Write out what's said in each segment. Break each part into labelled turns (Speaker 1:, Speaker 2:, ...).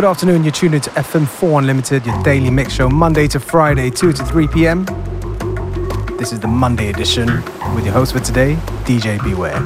Speaker 1: Good afternoon, you're tuned into FM4 Unlimited, your daily mix show, Monday to Friday, 2 to 3 p.m. This is the Monday edition with your host for today, DJ Beware.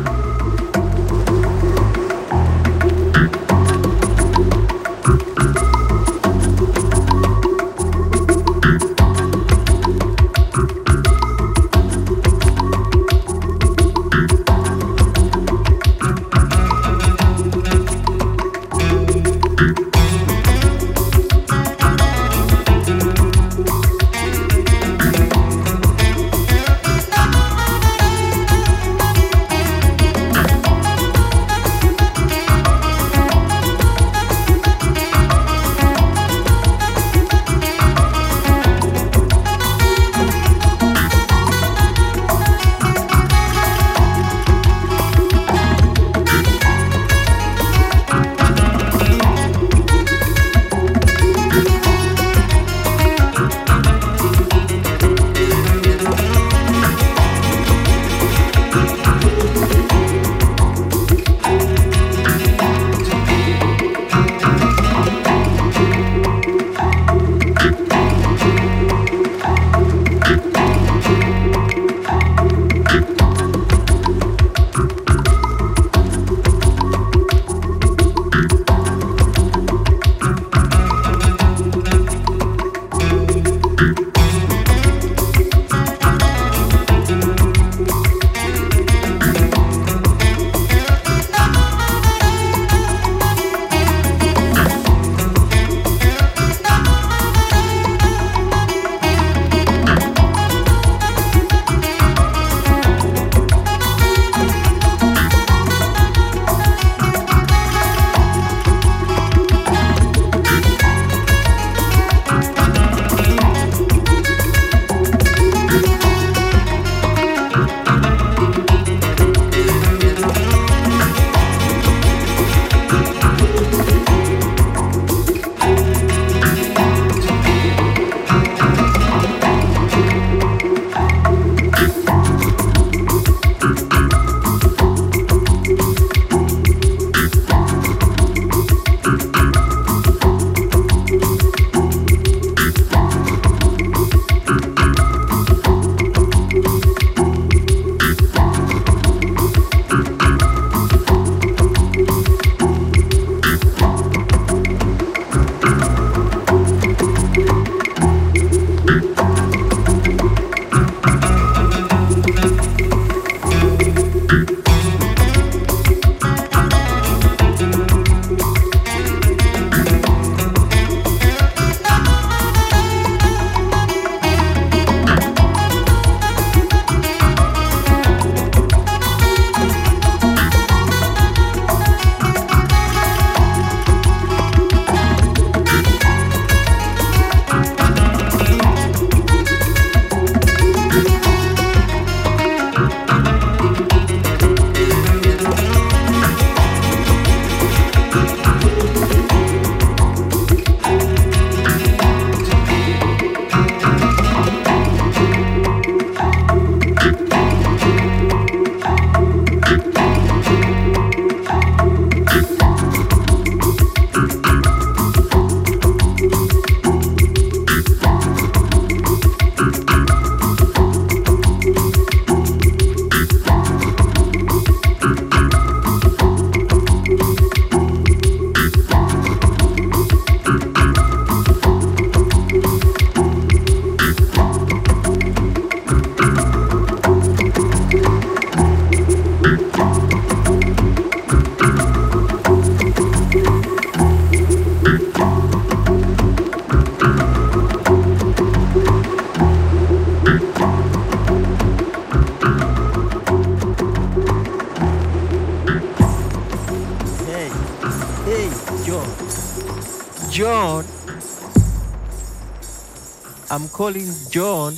Speaker 2: Calling John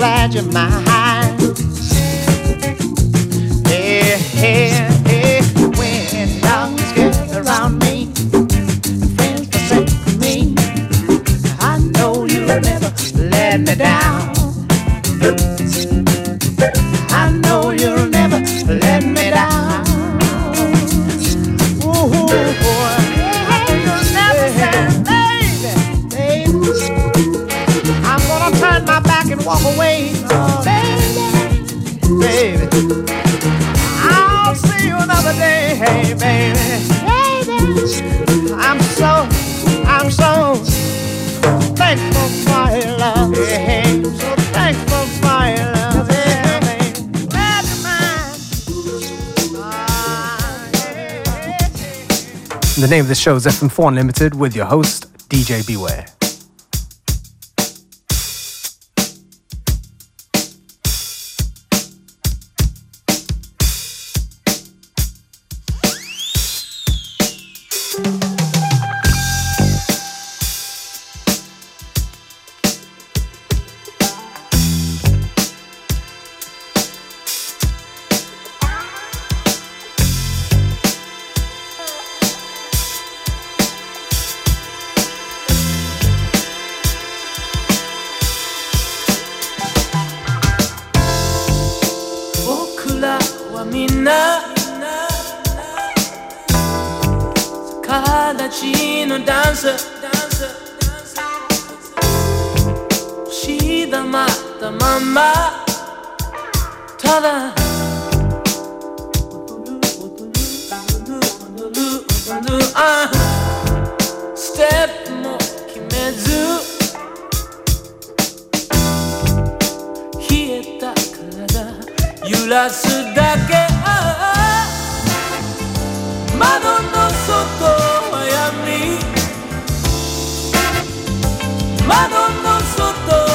Speaker 3: The name of the show is FM4 Unlimited with your host, DJ Beware.
Speaker 4: 形のダンス。押し黙ったまま。ただ。あ。ステップも決めず。冷えた体。揺らすだけ。
Speaker 5: Madonna sotto Miami Madonna sotto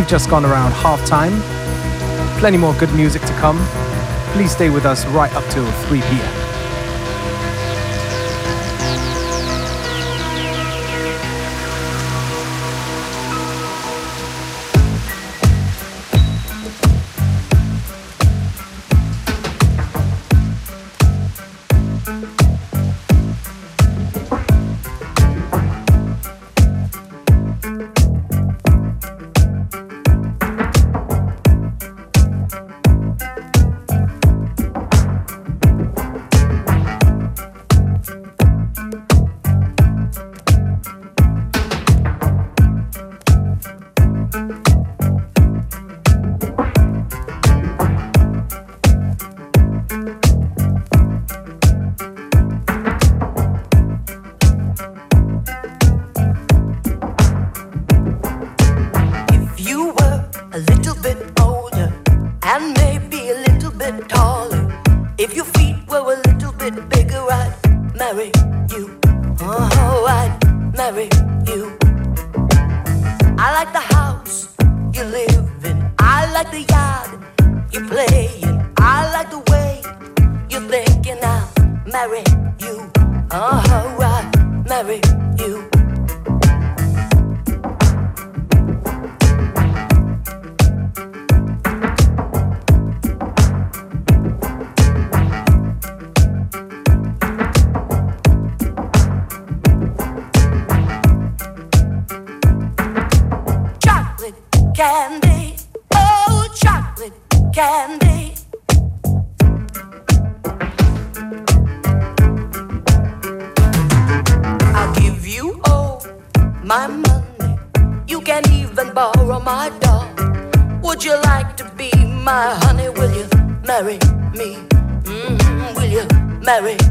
Speaker 6: We've just gone around half time. Plenty more good music to come. Please stay with us right up till 3 p.m.
Speaker 7: Uh-huh, oh, I marry you. married.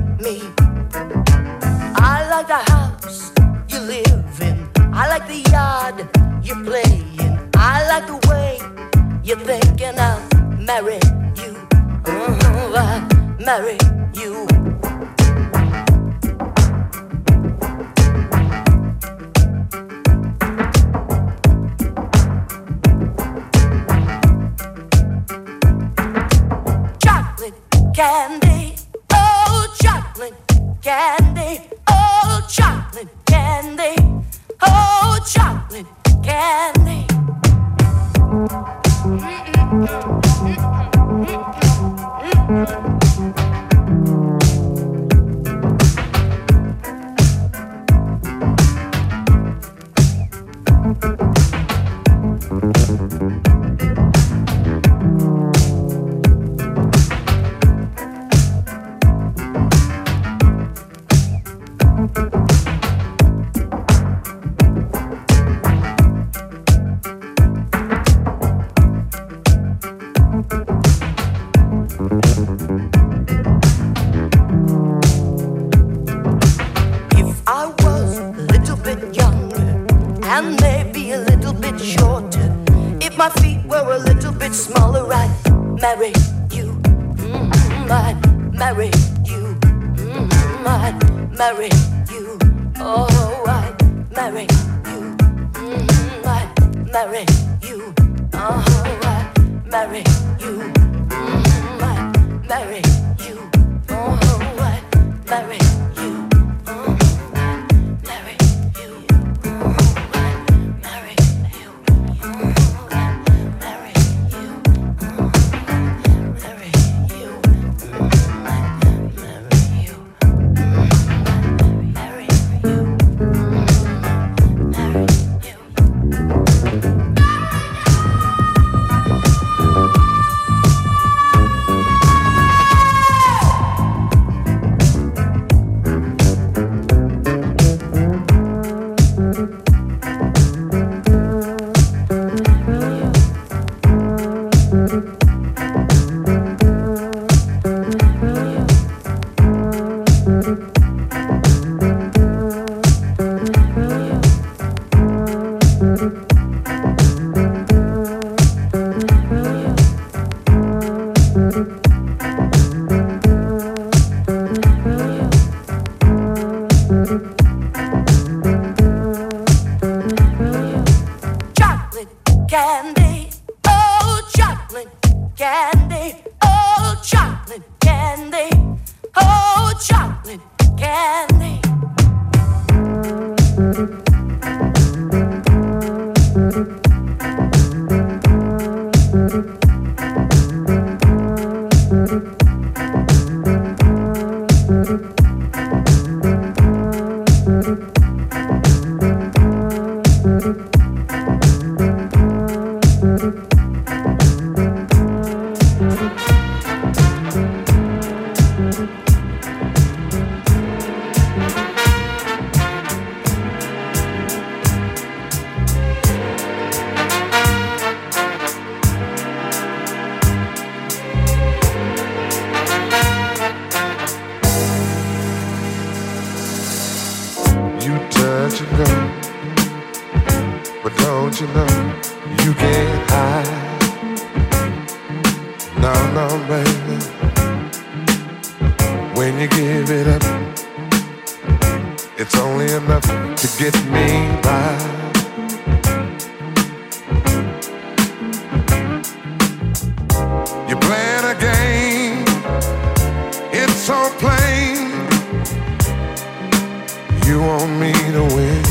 Speaker 7: fade win,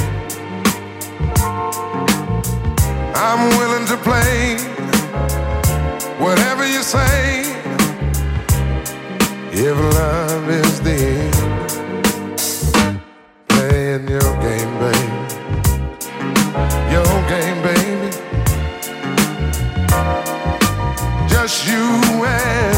Speaker 7: I'm willing to play whatever you say. If love is the end, playing your game, baby. Your game, baby. Just you and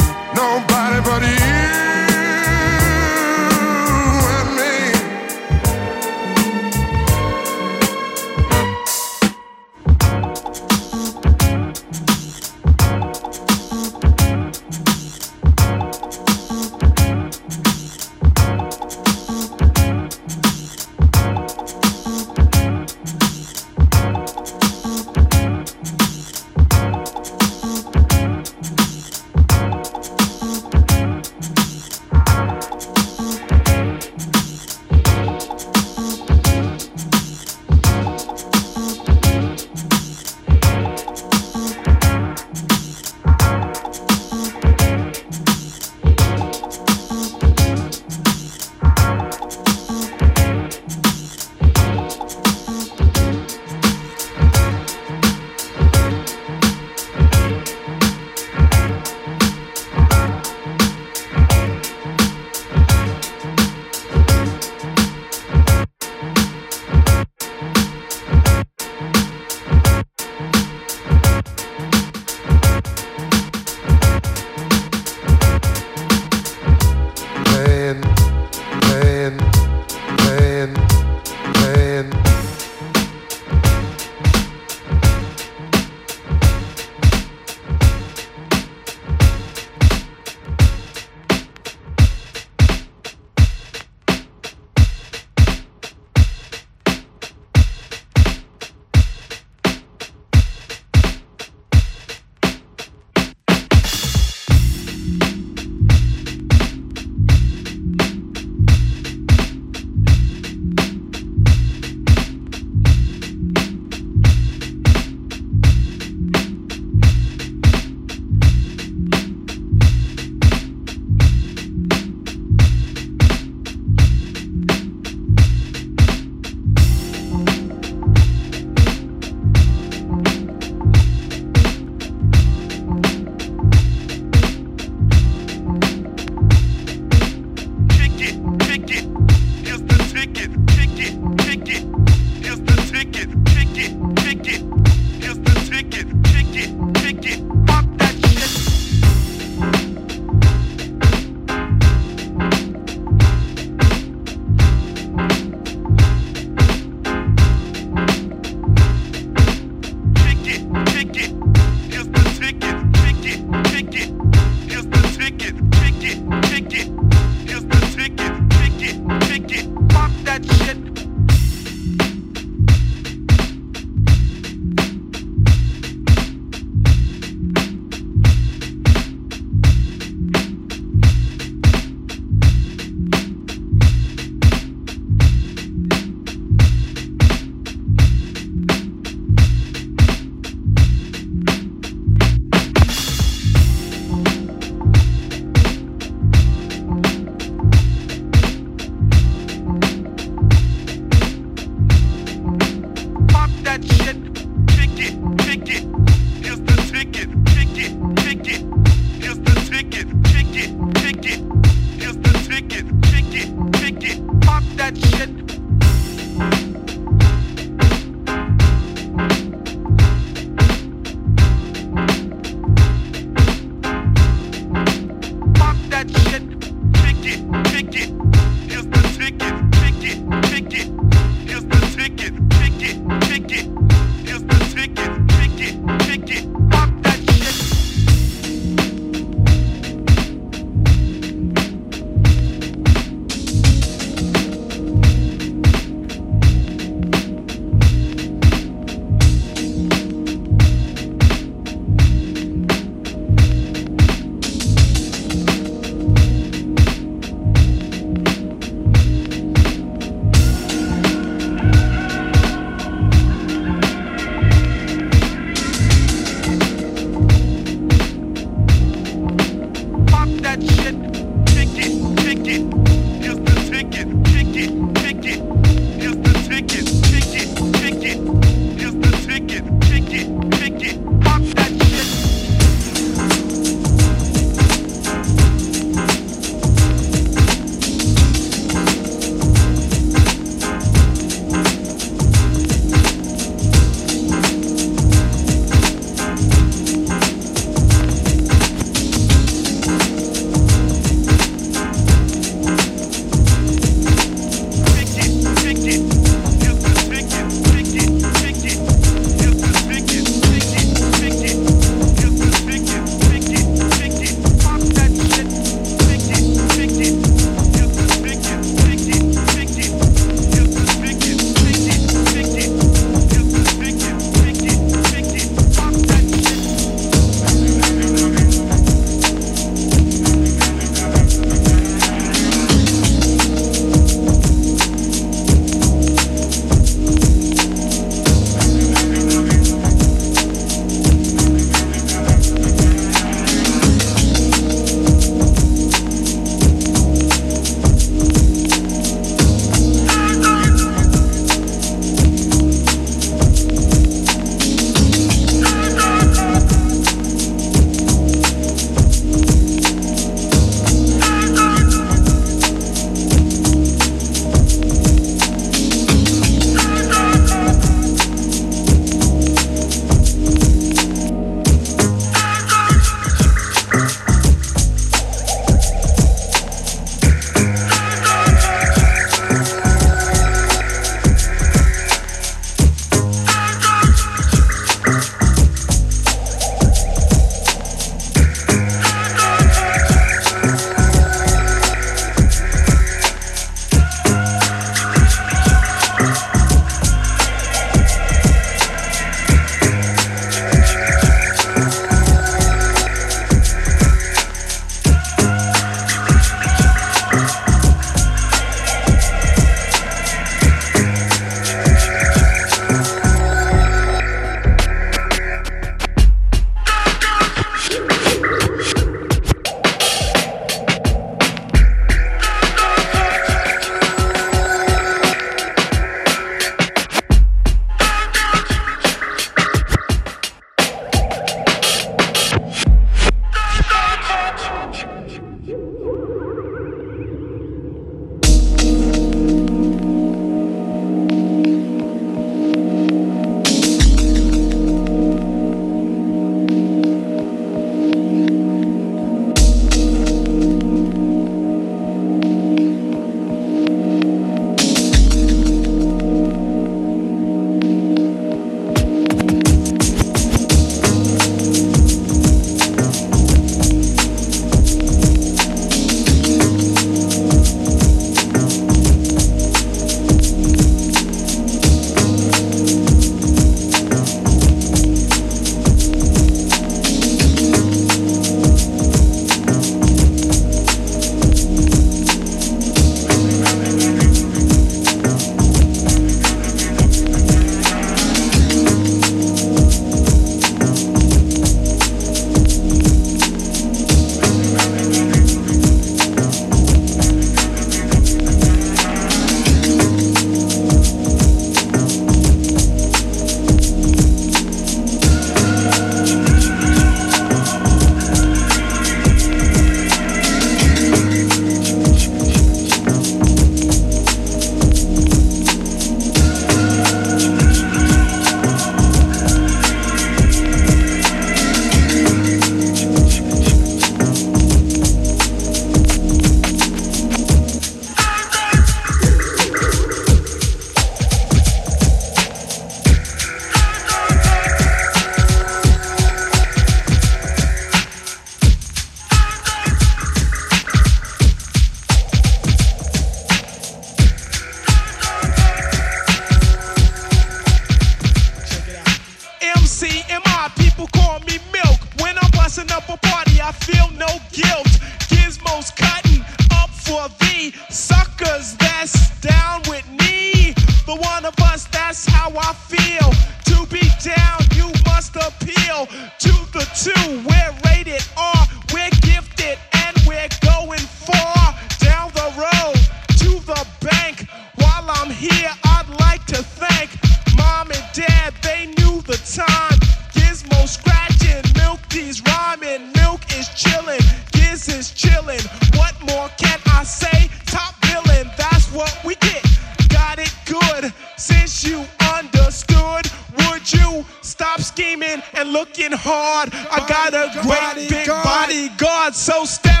Speaker 7: looking hard? I got a great big bodyguard, so step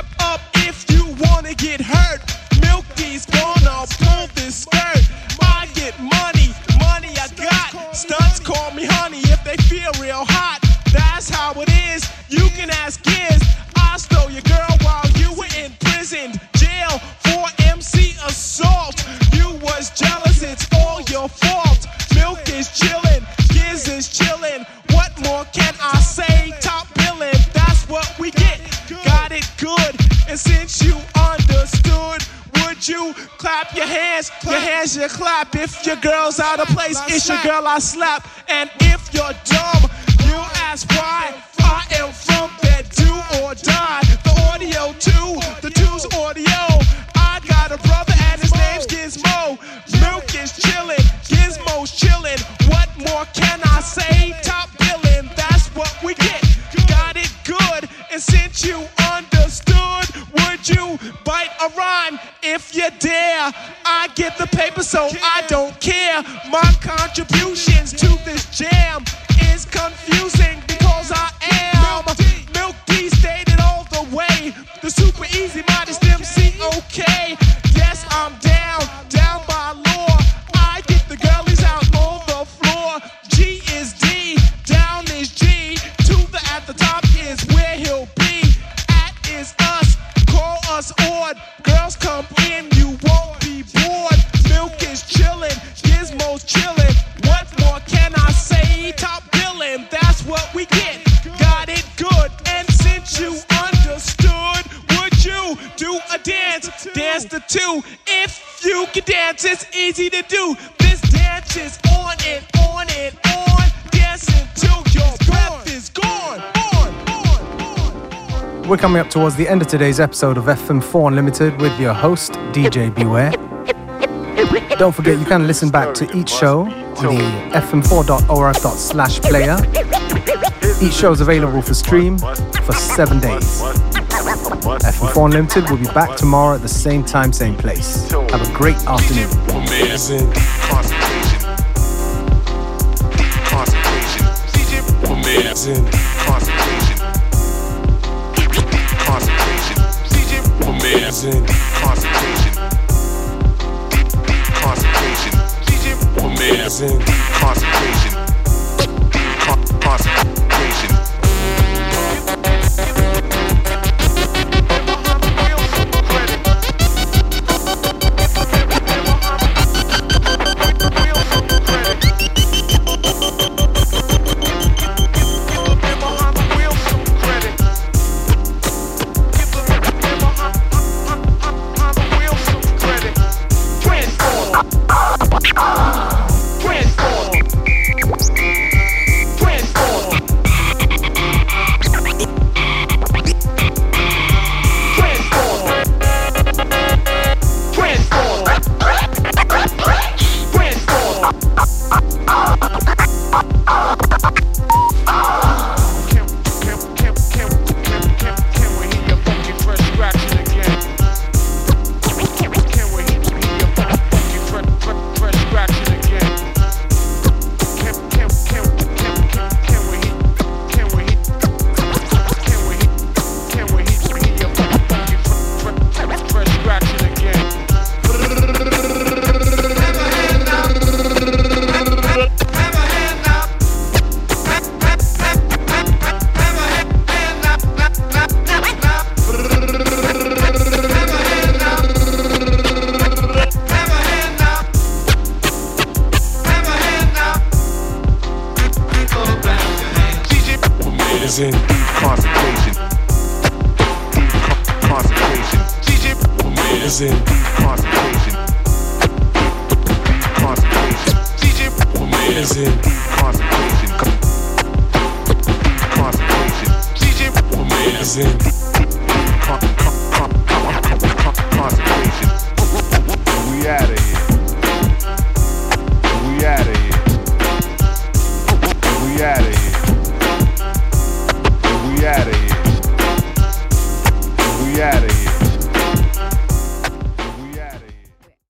Speaker 7: your hands? Your hands you clap. If your girl's out of place, it's your girl I slap. And if you're dumb, you ask why. I am from that do or die. The Audio Two, the two's audio. I got a brother and his name's Gizmo. Milk is chillin', Gizmo's chillin'. What more can I say? Top billing, that's what we get. Got it good, and since you understood, would you bite a if you dare? I get the paper, so I don't care. My contributions to this jam is confusing
Speaker 6: We're coming up towards the end of today's episode of FM4 Unlimited with your host, DJ Beware. Don't forget, you can listen back to each show on the fm4.orf.slash player. Each show is available for stream for seven days. FM4 Unlimited will be back tomorrow at the same time, same place. Have a great afternoon.
Speaker 5: Amazing. Amazing. Concentration. Deep, deep concentration. Concentration.